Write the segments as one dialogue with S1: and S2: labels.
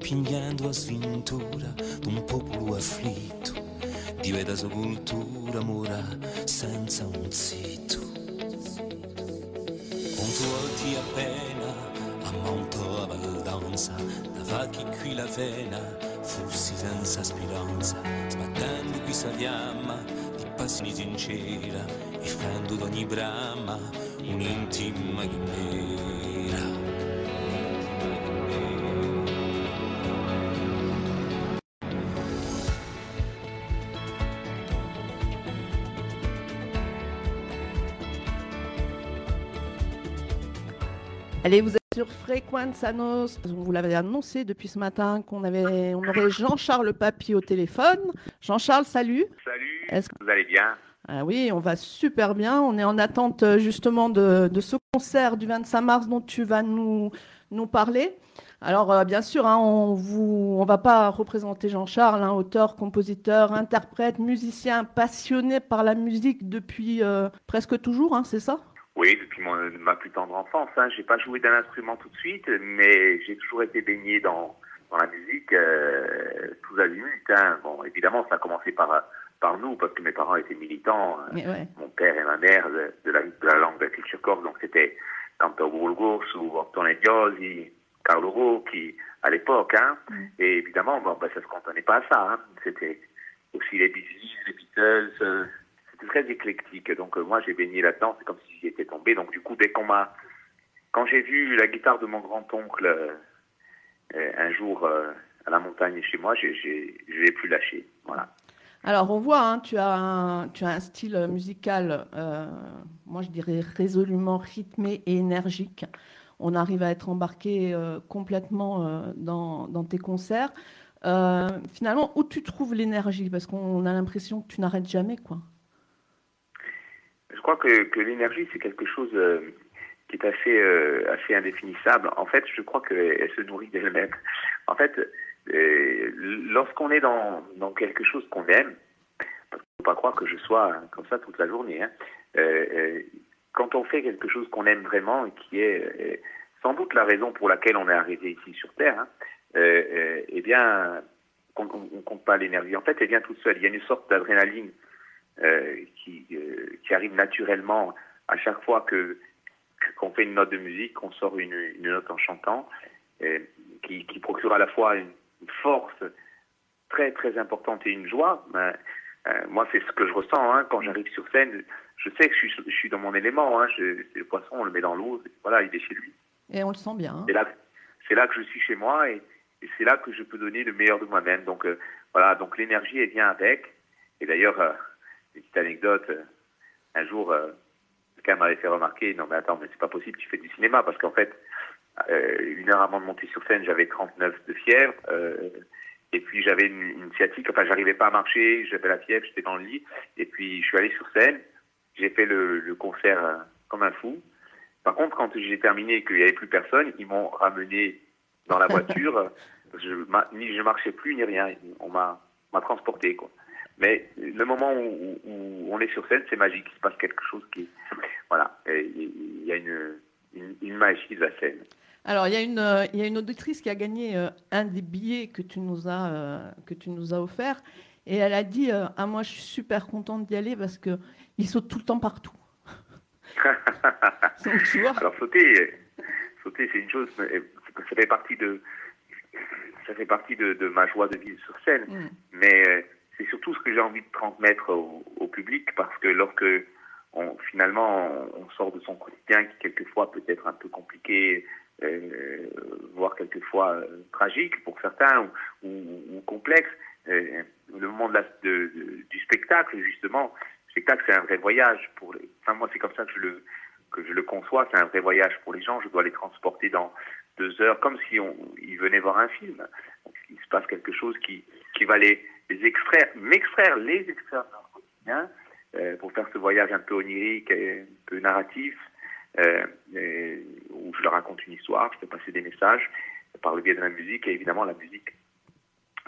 S1: pigliando a sventura d'un popolo afflitto, di sua cultura mora senza un zitto. Conto alti appena, a monto a valdanza, da vacchi qui la vena, flussi senza speranza, sbattendo qui sa fiamma, di passioni sincera, e fendo d'ogni brama, un'intima chimera.
S2: Allez, vous êtes sur Nostra. On vous l'avait annoncé depuis ce matin qu'on avait, on aurait Jean-Charles Papy au téléphone. Jean-Charles, salut.
S3: Salut,
S2: Est-ce
S3: vous allez bien?
S2: Ah oui, on va super bien. On est en attente euh, justement de, de ce concert du 25 mars dont tu vas nous, nous parler. Alors, euh, bien sûr, hein, on vous, on va pas représenter Jean-Charles, hein, auteur, compositeur, interprète, musicien passionné par la musique depuis euh, presque toujours, hein, c'est ça?
S3: Oui, depuis mon, ma plus tendre enfance. Hein. J'ai pas joué d'un instrument tout de suite, mais j'ai toujours été baigné dans, dans la musique euh, tous azimuts. Hein. Bon, évidemment, ça a commencé par, par nous, parce que mes parents étaient militants. hein.
S2: Ouais.
S3: Mon père et ma mère de, de la, de la langue de la culture corse, donc c'était Cantor Burgos ou Antonio Diosi, Carlo Rocchi, à l'époque. Hein. Et évidemment, bon, bah, ça se cantonnait pas à ça. Hein. C'était aussi les Bee Gees, les Beatles. Très éclectique. Donc euh, moi, j'ai baigné là-dedans. C'est comme si j'y étais tombé. Donc du coup, dès qu'on m'a... Quand j'ai vu la guitare de mon grand-oncle euh, euh, un jour à la montagne chez moi, je l'ai plus lâché. Voilà.
S2: Alors, on voit, hein, tu, as un, tu as un style musical, moi je dirais résolument rythmé et énergique. On arrive à être embarqué complètement dans, dans tes concerts. Finalement, où tu trouves l'énergie? Parce qu'on a l'impression que tu n'arrêtes jamais, quoi.
S3: Crois que, l'énergie, c'est quelque chose euh, qui est assez, euh, assez indéfinissable. En fait, je crois qu'elle se nourrit d'elle-même. En fait, euh, lorsqu'on est dans, dans quelque chose qu'on aime, parce qu'il ne faut pas croire que je sois hein, comme ça toute la journée, hein, quand on fait quelque chose qu'on aime vraiment et qui est sans doute la raison pour laquelle on est arrivé ici sur Terre, hein, eh bien, on ne compte pas l'énergie. En fait, elle vient toute seule. Il y a une sorte d'adrénaline qui, euh, qui arrive naturellement à chaque fois que qu'on fait une note de musique, qu'on sort une, une note en chantant, euh, qui, qui procure à la fois une, force très très importante et une joie. Ben, euh, moi, c'est ce que je ressens hein, quand j'arrive sur scène. Je sais que je suis, je suis dans mon élément. Hein, je, le poisson, on le met dans l'eau. Voilà, il est chez lui.
S2: Et on le sent bien. hein.
S3: C'est là, c'est là que je suis chez moi et, et c'est là que je peux donner le meilleur de moi-même. Donc euh, voilà, donc l'énergie elle vient avec. Et d'ailleurs, euh, petite anecdote. euh, un jour, euh, quelqu'un m'avait fait remarquer, non mais attends, mais c'est pas possible, tu fais du cinéma parce qu'en fait, euh, une heure avant de monter sur scène, j'avais 39 de fièvre. euh, et puis j'avais une, une sciatique, enfin j'arrivais pas à marcher, j'avais la fièvre, j'étais dans le lit. Et puis je suis allé sur scène, j'ai fait le, le concert comme un fou. Par contre, quand j'ai terminé et qu'il n'y avait plus personne, ils m'ont ramené dans la voiture. je, ma- ni je marchais plus ni rien. On m'a transporté quoi. Mais le moment où, où on est sur scène, c'est magique. Il se passe quelque chose qui, voilà, il y a une, une, une magie de la scène.
S2: Alors, il y, a une, il y a une auditrice qui a gagné euh, un des billets que tu nous as, euh, que tu nous as offert. Et elle a dit euh, Ah, moi, je suis super contente d'y aller parce qu'il saute tout le temps partout. Donc, tu vois,
S3: Alors sauter, sauter, c'est une chose, ça fait partie de, ça fait partie de, de ma joie de vivre sur scène.
S2: Mm.
S3: Mais c'est surtout ce que j'ai envie de transmettre au, public parce que lorsque on, finalement on, sort de son quotidien qui quelquefois peut être un peu compliqué, euh, voire quelquefois euh, tragique pour certains ou, complexe, euh, le moment de du spectacle justement, le spectacle c'est un vrai voyage pour. Enfin moi c'est comme ça que je le que je le conçois, c'est un vrai voyage pour les gens. Je dois les transporter dans deux heures, comme si on, ils venaient voir un film. Il se passe quelque chose qui, qui va les extraire, m'extraire, les extraire de leur quotidien, euh, pour faire ce voyage un peu onirique, un peu narratif, euh, où je leur raconte une histoire, je fais passer des messages par le biais de la musique, et évidemment la musique,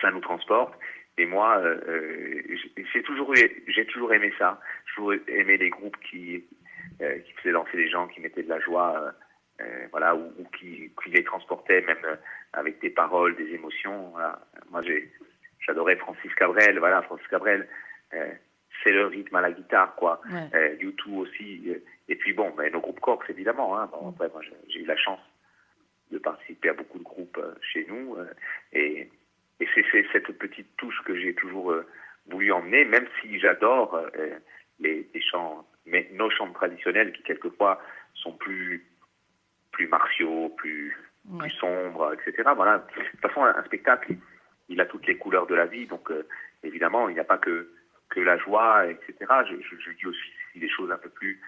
S3: ça nous transporte. Et moi, euh, j'ai toujours, aimé ça. J'ai toujours aimé les groupes qui, faisaient danser les gens, qui mettaient de la joie, voilà, ou, qui, les transportaient même avec des paroles, des émotions. Moi, j'ai, j'adorais Francis Cabrel. Voilà, Francis Cabrel, c'est le rythme à la guitare, quoi. Ouais. YouTube aussi. et puis bon, mais nos groupes Corks, évidemment. Hein. Bon, après, moi, j'ai eu la chance de participer à beaucoup de groupes chez nous. et et c'est cette petite touche que j'ai toujours euh, voulu emmener, même si j'adore euh, les, chants, mais nos chants traditionnels qui quelquefois sont plus plus martiaux, plus, plus sombres, etc. Voilà. De toute façon, un, spectacle, il, a toutes les couleurs de la vie, donc euh, évidemment, il n'y a pas que que la joie, etc. Je, je, dis aussi des choses un peu plus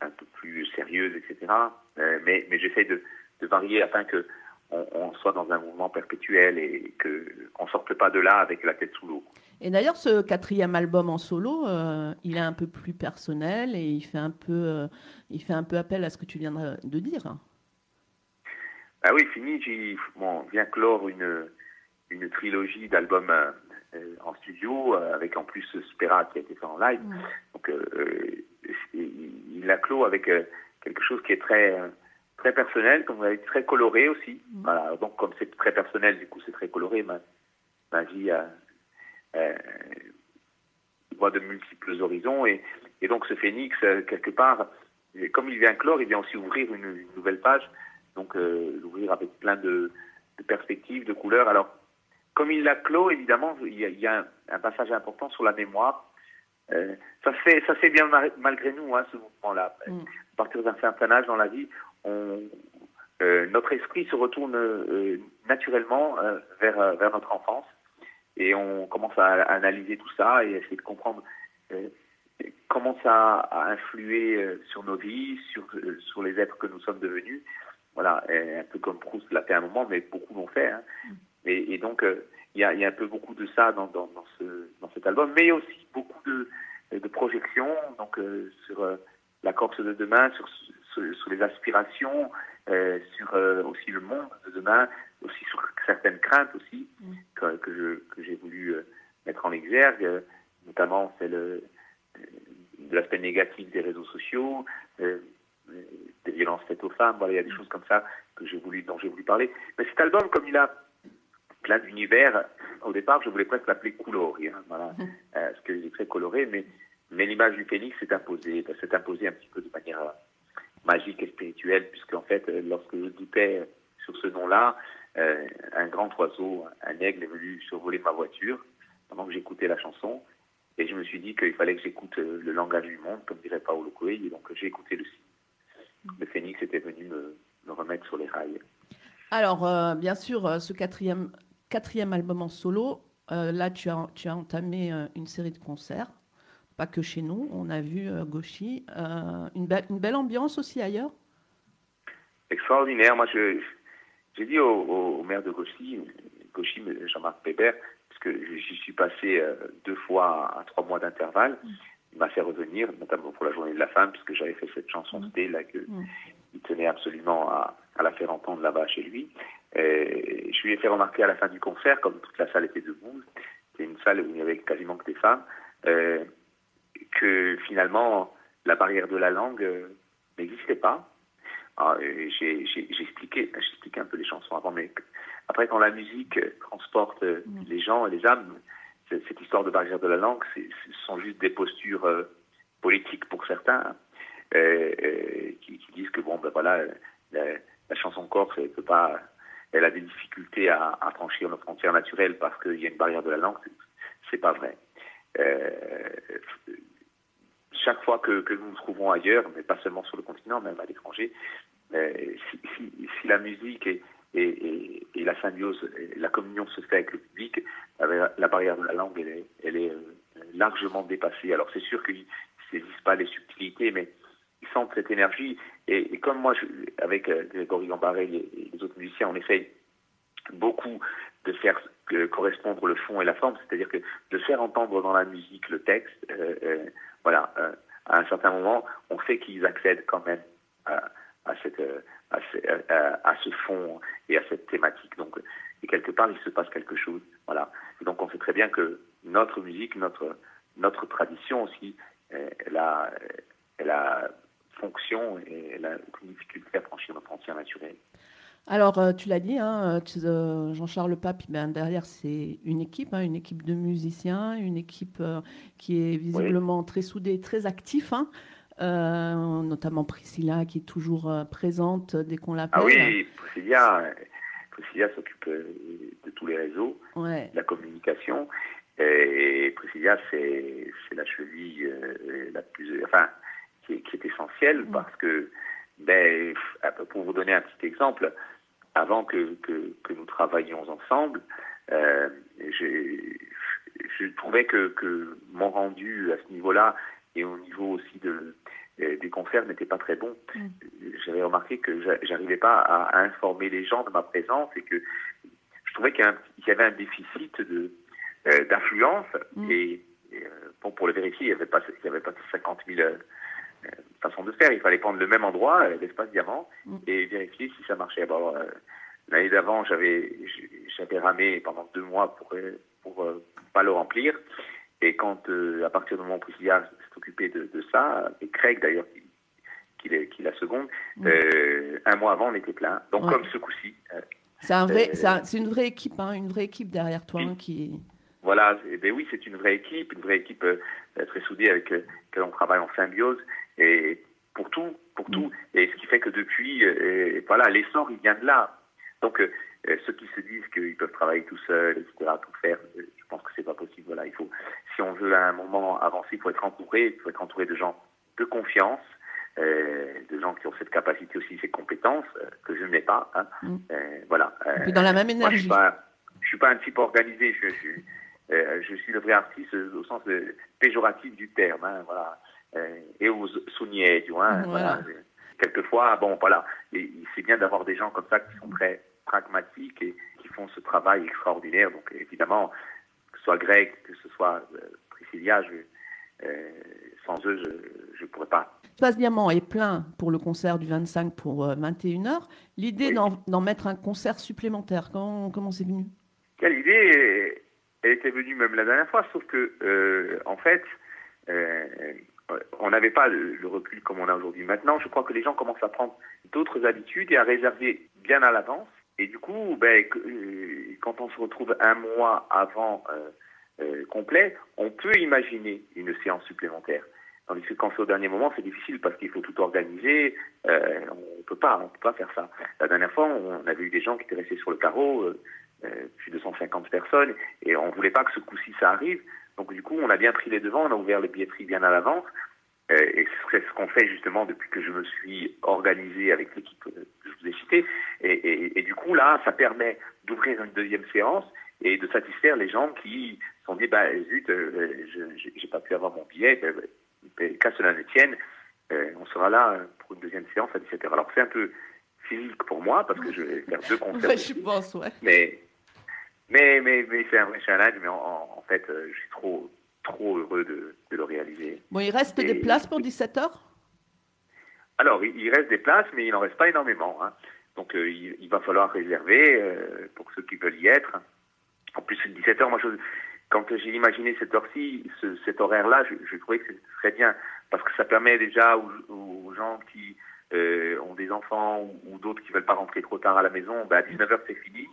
S3: un peu plus sérieuses, etc. mais mais j'essaie de, de varier afin que on, soit dans un mouvement perpétuel et qu'on ne sorte pas de là avec la tête sous l'eau.
S2: Et d'ailleurs, ce quatrième album en solo, euh, il est un peu plus personnel et il fait un peu, euh, il fait un peu appel à ce que tu viens de dire.
S3: Ah oui, fini, j'ai bon, vient clore une, une trilogie d'albums euh, en studio, avec en plus Spera qui a été fait en live. Donc, il l'a clos avec quelque chose qui est très très personnel, comme vous avez dit, très coloré aussi. Voilà, donc comme c'est très personnel, du coup c'est très coloré, ma, ma vie a, euh, voit de multiples horizons et, et donc ce phénix, euh, quelque part, comme il vient clore, il vient aussi ouvrir une, nouvelle page, donc euh, l'ouvrir avec plein de, de, perspectives, de couleurs. Alors, comme il l'a clos, évidemment, il y a, il y a un, passage important sur la mémoire. Euh, ça fait ça fait bien malgré nous hein, ce mouvement-là. Mm. À partir d'un certain âge dans la vie, on, euh, notre esprit se retourne euh, naturellement vers, vers notre enfance et on commence à, analyser tout ça et essayer de comprendre comment ça a influé sur nos vies, sur, sur les êtres que nous sommes devenus. Voilà, un peu comme Proust l'a fait à un moment, mais beaucoup l'ont fait. Hein. Et, et, donc, il y, a, y, a, un peu beaucoup de ça dans, dans, dans, ce, dans cet album, mais aussi beaucoup de, de projections donc, sur la Corse de demain, sur, sur, les aspirations, euh, sur euh, aussi le monde de demain, aussi sur certaines craintes aussi mm. que, que j'ai voulu euh, mettre en exergue, notamment celle de l'aspect négatif des réseaux sociaux, des violences faites aux femmes. Voilà, il y a des mm. choses comme ça que j'ai voulu, dont j'ai voulu parler. Mais cet album, comme il a plein d'univers, au départ, je voulais presque l'appeler coloré, hein, voilà, mm. parce qu'il est très coloré, mais mais l'image du phénix s'est imposée, s'est imposée un petit peu de manière magique et spirituelle, puisque en fait, euh, lorsque je doutais sur ce nom-là, euh, un grand oiseau, un aigle est venu survoler ma voiture pendant que j'écoutais la chanson. Et je me suis dit qu'il fallait que j'écoute euh, le langage du monde, comme dirait Paolo Coelho, et donc j'ai écouté le signe. Le phénix était venu me, remettre sur les rails.
S2: Alors, bien sûr, ce quatrième, quatrième album en solo, là, tu as, tu as entamé une série de concerts pas que chez nous. On a vu euh, Gauchy. Euh, une, une, belle ambiance aussi ailleurs?
S3: Extraordinaire. Moi, j'ai dit au, maire de Gauchy, Gauchy Jean-Marc Pébert, puisque j'y suis passé euh, deux fois à trois mois d'intervalle. Mm. Il m'a fait revenir, notamment pour la journée de la femme, puisque j'avais fait cette chanson mm. là que mm. il tenait absolument à, la faire entendre là-bas chez lui. Et je lui ai fait remarquer à la fin du concert, comme toute la salle était debout, c'était une salle où il n'y avait quasiment que des femmes, que finalement la barrière de la langue euh, n'existait pas. Ah, j'ai expliqué, un peu les chansons avant, mais après quand la musique transporte euh, mm. les gens et les âmes, cette histoire de barrière de la langue, ce sont juste des postures euh, politiques pour certains qui, disent que bon ben voilà la, chanson corse elle peut pas elle a des difficultés à, à franchir nos frontières naturelles parce qu'il y a une barrière de la langue c'est pas vrai chaque fois que, nous nous trouvons ailleurs, mais pas seulement sur le continent, même à l'étranger, euh, si, la musique et, la symbiose, la communion se fait avec le public, la barrière de la langue, est, elle est euh, largement dépassée. Alors c'est sûr qu'il n'existe pas les subtilités, mais sentent cette énergie. Et, comme moi, avec euh, Grégory et les autres musiciens, on essaye beaucoup de faire correspondre le fond et la forme, c'est-à-dire que de faire entendre dans la musique le texte, euh, euh, voilà, euh, à un certain moment, on sait qu'ils accèdent quand même à, ce fond et à cette thématique. Donc, et quelque part, il se passe quelque chose, voilà. Et donc, on sait très bien que notre musique, notre tradition aussi, elle a fonction et elle a aucune difficulté à franchir nos frontières naturelles.
S2: Alors, euh, tu l'as dit, hein, euh, euh, Jean-Charles Pape, ben, derrière, c'est une équipe, hein, une équipe de musiciens, une équipe euh, qui est visiblement très soudée, très active, hein, euh, notamment Priscilla, qui est toujours présente dès qu'on l'appelle.
S3: Ah oui, Priscilla, Priscilla s'occupe de tous les réseaux,
S2: Ouais.
S3: de la communication. Et Priscilla, c'est c'est la cheville euh, la plus, enfin, qui est, qui est essentielle
S2: Mm.
S3: parce que, ben, pour vous donner un petit exemple, avant que, que, que nous travaillions ensemble, euh, je trouvais que, que mon rendu à ce niveau-là et au niveau aussi de, euh, des concerts n'était pas très bon.
S2: Mm.
S3: J'avais remarqué que j'a- j'arrivais pas à, à informer les gens de ma présence et que je trouvais qu'il y, avait un déficit de euh, d'influence
S2: Mm.
S3: et, et, euh, bon, pour le vérifier, il n'y avait pas il y avait pas 50 000 façons de faire. Il fallait prendre le même endroit, euh, l'espace diamant,
S2: Mm.
S3: et vérifier si ça marchait. Bon, euh, L'année d'avant, j'avais j'avais ramé pendant deux mois pour pour, euh, pas le remplir. Et quand, euh, à partir du moment où Priscilla s'est occupé de, de ça, et Craig d'ailleurs, qui, qui, la seconde,
S2: Mm.
S3: un mois avant, on était plein. Donc,
S2: Ouais.
S3: comme ce coup-ci,
S2: C'est un vrai, c'est un- c'est une vraie équipe, hein, une vraie équipe derrière toi
S3: Oui.
S2: hein, qui.
S3: Voilà, eh ben oui, c'est une vraie équipe, une vraie équipe euh, très soudée avec euh, laquelle on travaille en symbiose et pour tout, pour
S2: Mm.
S3: tout. Et ce qui fait que depuis, euh, voilà, l'essor il vient de là. Donc euh, euh, ceux qui se disent qu'ils peuvent travailler tout seuls, etc., tout faire, euh, je pense que c'est pas possible. Voilà, il faut, si on veut à un moment avancer, il faut être entouré, il faut être entouré de gens de confiance. de gens qui ont cette capacité aussi, ces compétences que je n'ai pas. Hein.
S2: Mm.
S3: Voilà.
S2: Et puis dans la même
S3: moi, je suis
S2: énergie.
S3: pas, je suis pas un type organisé. Je, je, je suis le vrai artiste euh, au sens euh, péjoratif du terme. Hein, voilà. Euh, et aux vois. hein,
S2: Voilà.
S3: voilà. Quelquefois, bon, voilà. C'est bien d'avoir des gens comme ça qui sont très pragmatiques et qui font ce travail extraordinaire. Donc, évidemment, que ce soit Greg, que ce soit euh, Priscilla, je, euh, sans eux, je ne pourrais pas.
S2: Espace Diamant est plein pour le concert du 25 pour euh, 21h. L'idée
S3: Oui.
S2: d'en mettre un concert supplémentaire, comment comment c'est venu?
S3: Quelle idée euh, Elle était venue même la dernière fois, sauf que, euh, en fait, euh, on n'avait pas le, recul comme on a aujourd'hui. Maintenant, je crois que les gens commencent à prendre d'autres habitudes et à réserver bien à l'avance. Et du coup, ben, euh, quand on se retrouve un mois avant euh, euh, complet, on peut imaginer une séance supplémentaire. Tandis que quand c'est au dernier moment, c'est difficile parce qu'il faut tout organiser. On peut pas, on peut pas faire ça. La dernière fois, on avait eu des gens qui étaient restés sur le carreau, plus de 150 personnes, et on voulait pas que ce coup-ci ça arrive. Donc du coup, on a bien pris les devants, on a ouvert les billetteries bien à l'avance. Euh, et c'est ce qu'on fait justement depuis que je me suis organisé avec l'équipe euh, que je vous ai citée. Et, et- et du coup, là, ça permet d'ouvrir une deuxième séance et de satisfaire les gens qui se sont dit, bah, zut, euh, je j'ai- pas pu avoir mon billet, ben, ben, qu'à cela ne tienne, euh, on sera là euh, pour une deuxième séance à 17h. Alors c'est un peu physique pour moi parce que je vais faire deux concerts.
S2: Je pense, ouais.
S3: Mais, mais, mais, mais c'est un vrai challenge, mais en, en- fait, euh, je suis trop, trop heureux de, de le réaliser.
S2: Bon, il reste
S3: Et-
S2: des places pour 17h
S3: Alors, il, il reste des places, mais il n'en reste pas énormément. hein. Donc, euh, il, il va falloir réserver euh, pour ceux qui veulent y être. En plus, 17 heures, moi, je, quand j'ai imaginé cette heure-ci, ce- cet horaire-là, je, je trouvais que ce serait bien parce que ça permet déjà aux, aux gens qui euh, ont des enfants ou, ou d'autres qui veulent pas rentrer trop tard à la maison, bah, à 19h, c'est fini.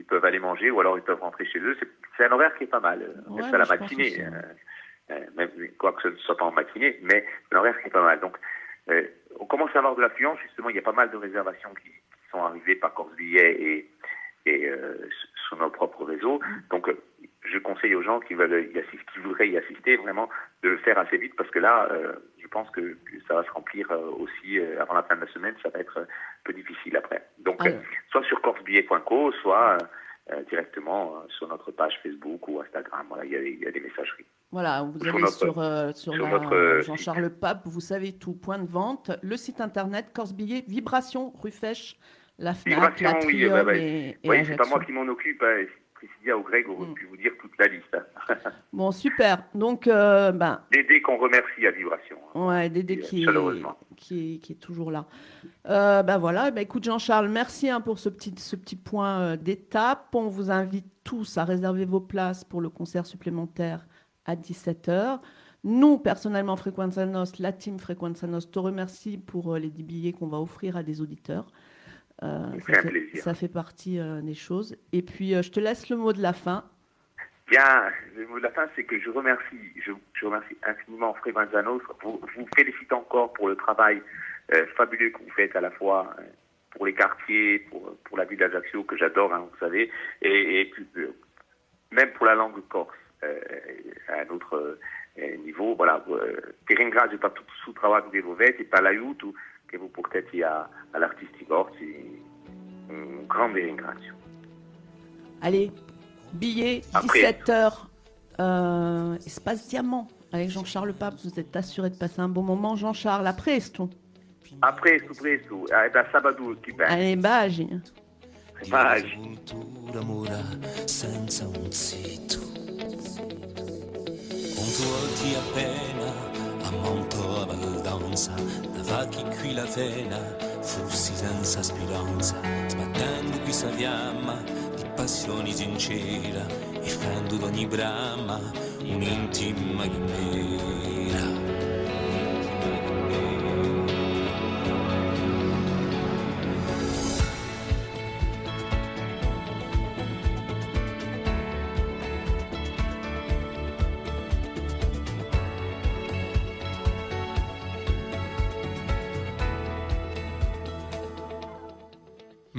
S3: Ils peuvent aller manger ou alors ils peuvent rentrer chez eux. C'est- un horaire qui est pas mal.
S2: Ouais,
S3: appelle ça la matinée. euh, euh, même, quoi que ce ne soit pas en matinée, mais un horaire qui est pas mal. Donc, euh, on commence à avoir de l'affluence. Justement, il y a pas mal de réservations qui, qui sont arrivées par Corse Billet et, et euh, sur nos propres réseaux. Donc, je conseille aux gens qui veulent y assister, qui voudraient y assister, vraiment de le faire assez vite parce que là, je pense que, ça va se remplir aussi avant la fin de la semaine. Ça va être un peu difficile après. Donc,
S2: Ah ouais.
S3: Soit sur corsebillet.co, soit euh, euh, directement euh, sur notre page Facebook ou Instagram. Voilà, il y a, il y a des messageries.
S2: Voilà, vous allez
S3: notre-
S2: sur, euh, sur,
S3: sur notre,
S2: Jean-Charles Pape, vous savez tout, point de vente, le site internet, Corse Billet, Vibration, rue Fèche, la FNAC,
S3: Vibration,
S2: la
S3: oui, bah, bah,
S2: et, et
S3: Oui, c'est pas moi qui m'en occupe. Hein. Priscilla ou Greg auraient
S2: Mm.
S3: pu vous dire toute la liste. hein.
S2: Bon, super. Donc, euh, ben,
S3: Dédé qu'on remercie à Vibration. hein.
S2: ouais, Dédé
S3: Et,
S2: qui qui, est, qui est toujours là. Euh, ben voilà, ben écoute Jean-Charles, merci hein, pour ce petit, ce petit point euh, d'étape. On vous invite tous à réserver vos places pour le concert supplémentaire à 17h. Nous, personnellement, Frequenza Nos, la team Frequenza Nos, te remercie pour euh, les 10 billets qu'on va offrir à des auditeurs.
S3: Ça, fait,
S2: ça, fait, partie des choses. Et puis, je te laisse le mot de la fin.
S3: Bien, le mot de la fin, c'est que je remercie, je, remercie infiniment Fré Manzano. Vous, vous félicite encore pour le travail fabuleux que vous faites à la fois pour les quartiers, pour, pour la ville d'Ajaccio, que j'adore, hein, vous savez, et, et même pour la langue corse, à un autre niveau. Voilà, ti ringrazio per tutto il lavoro che voi fate e per l'aiuto che voi portate all'artista corsi. Grande.
S2: Allez, billet, 17h, euh, espace diamant avec Jean-Charles Pape. Vous êtes assuré de passer un bon moment, Jean-Charles. Après, presto.
S3: A presto, presto. È da sabato
S1: senza un zitto. Ti appena a monto a baldanza, da vacchi qui la vena, flussi senza speranza, sbattendo qui sa fiamma di passioni sincera, e fendo d'ogni brama un'intima chimera.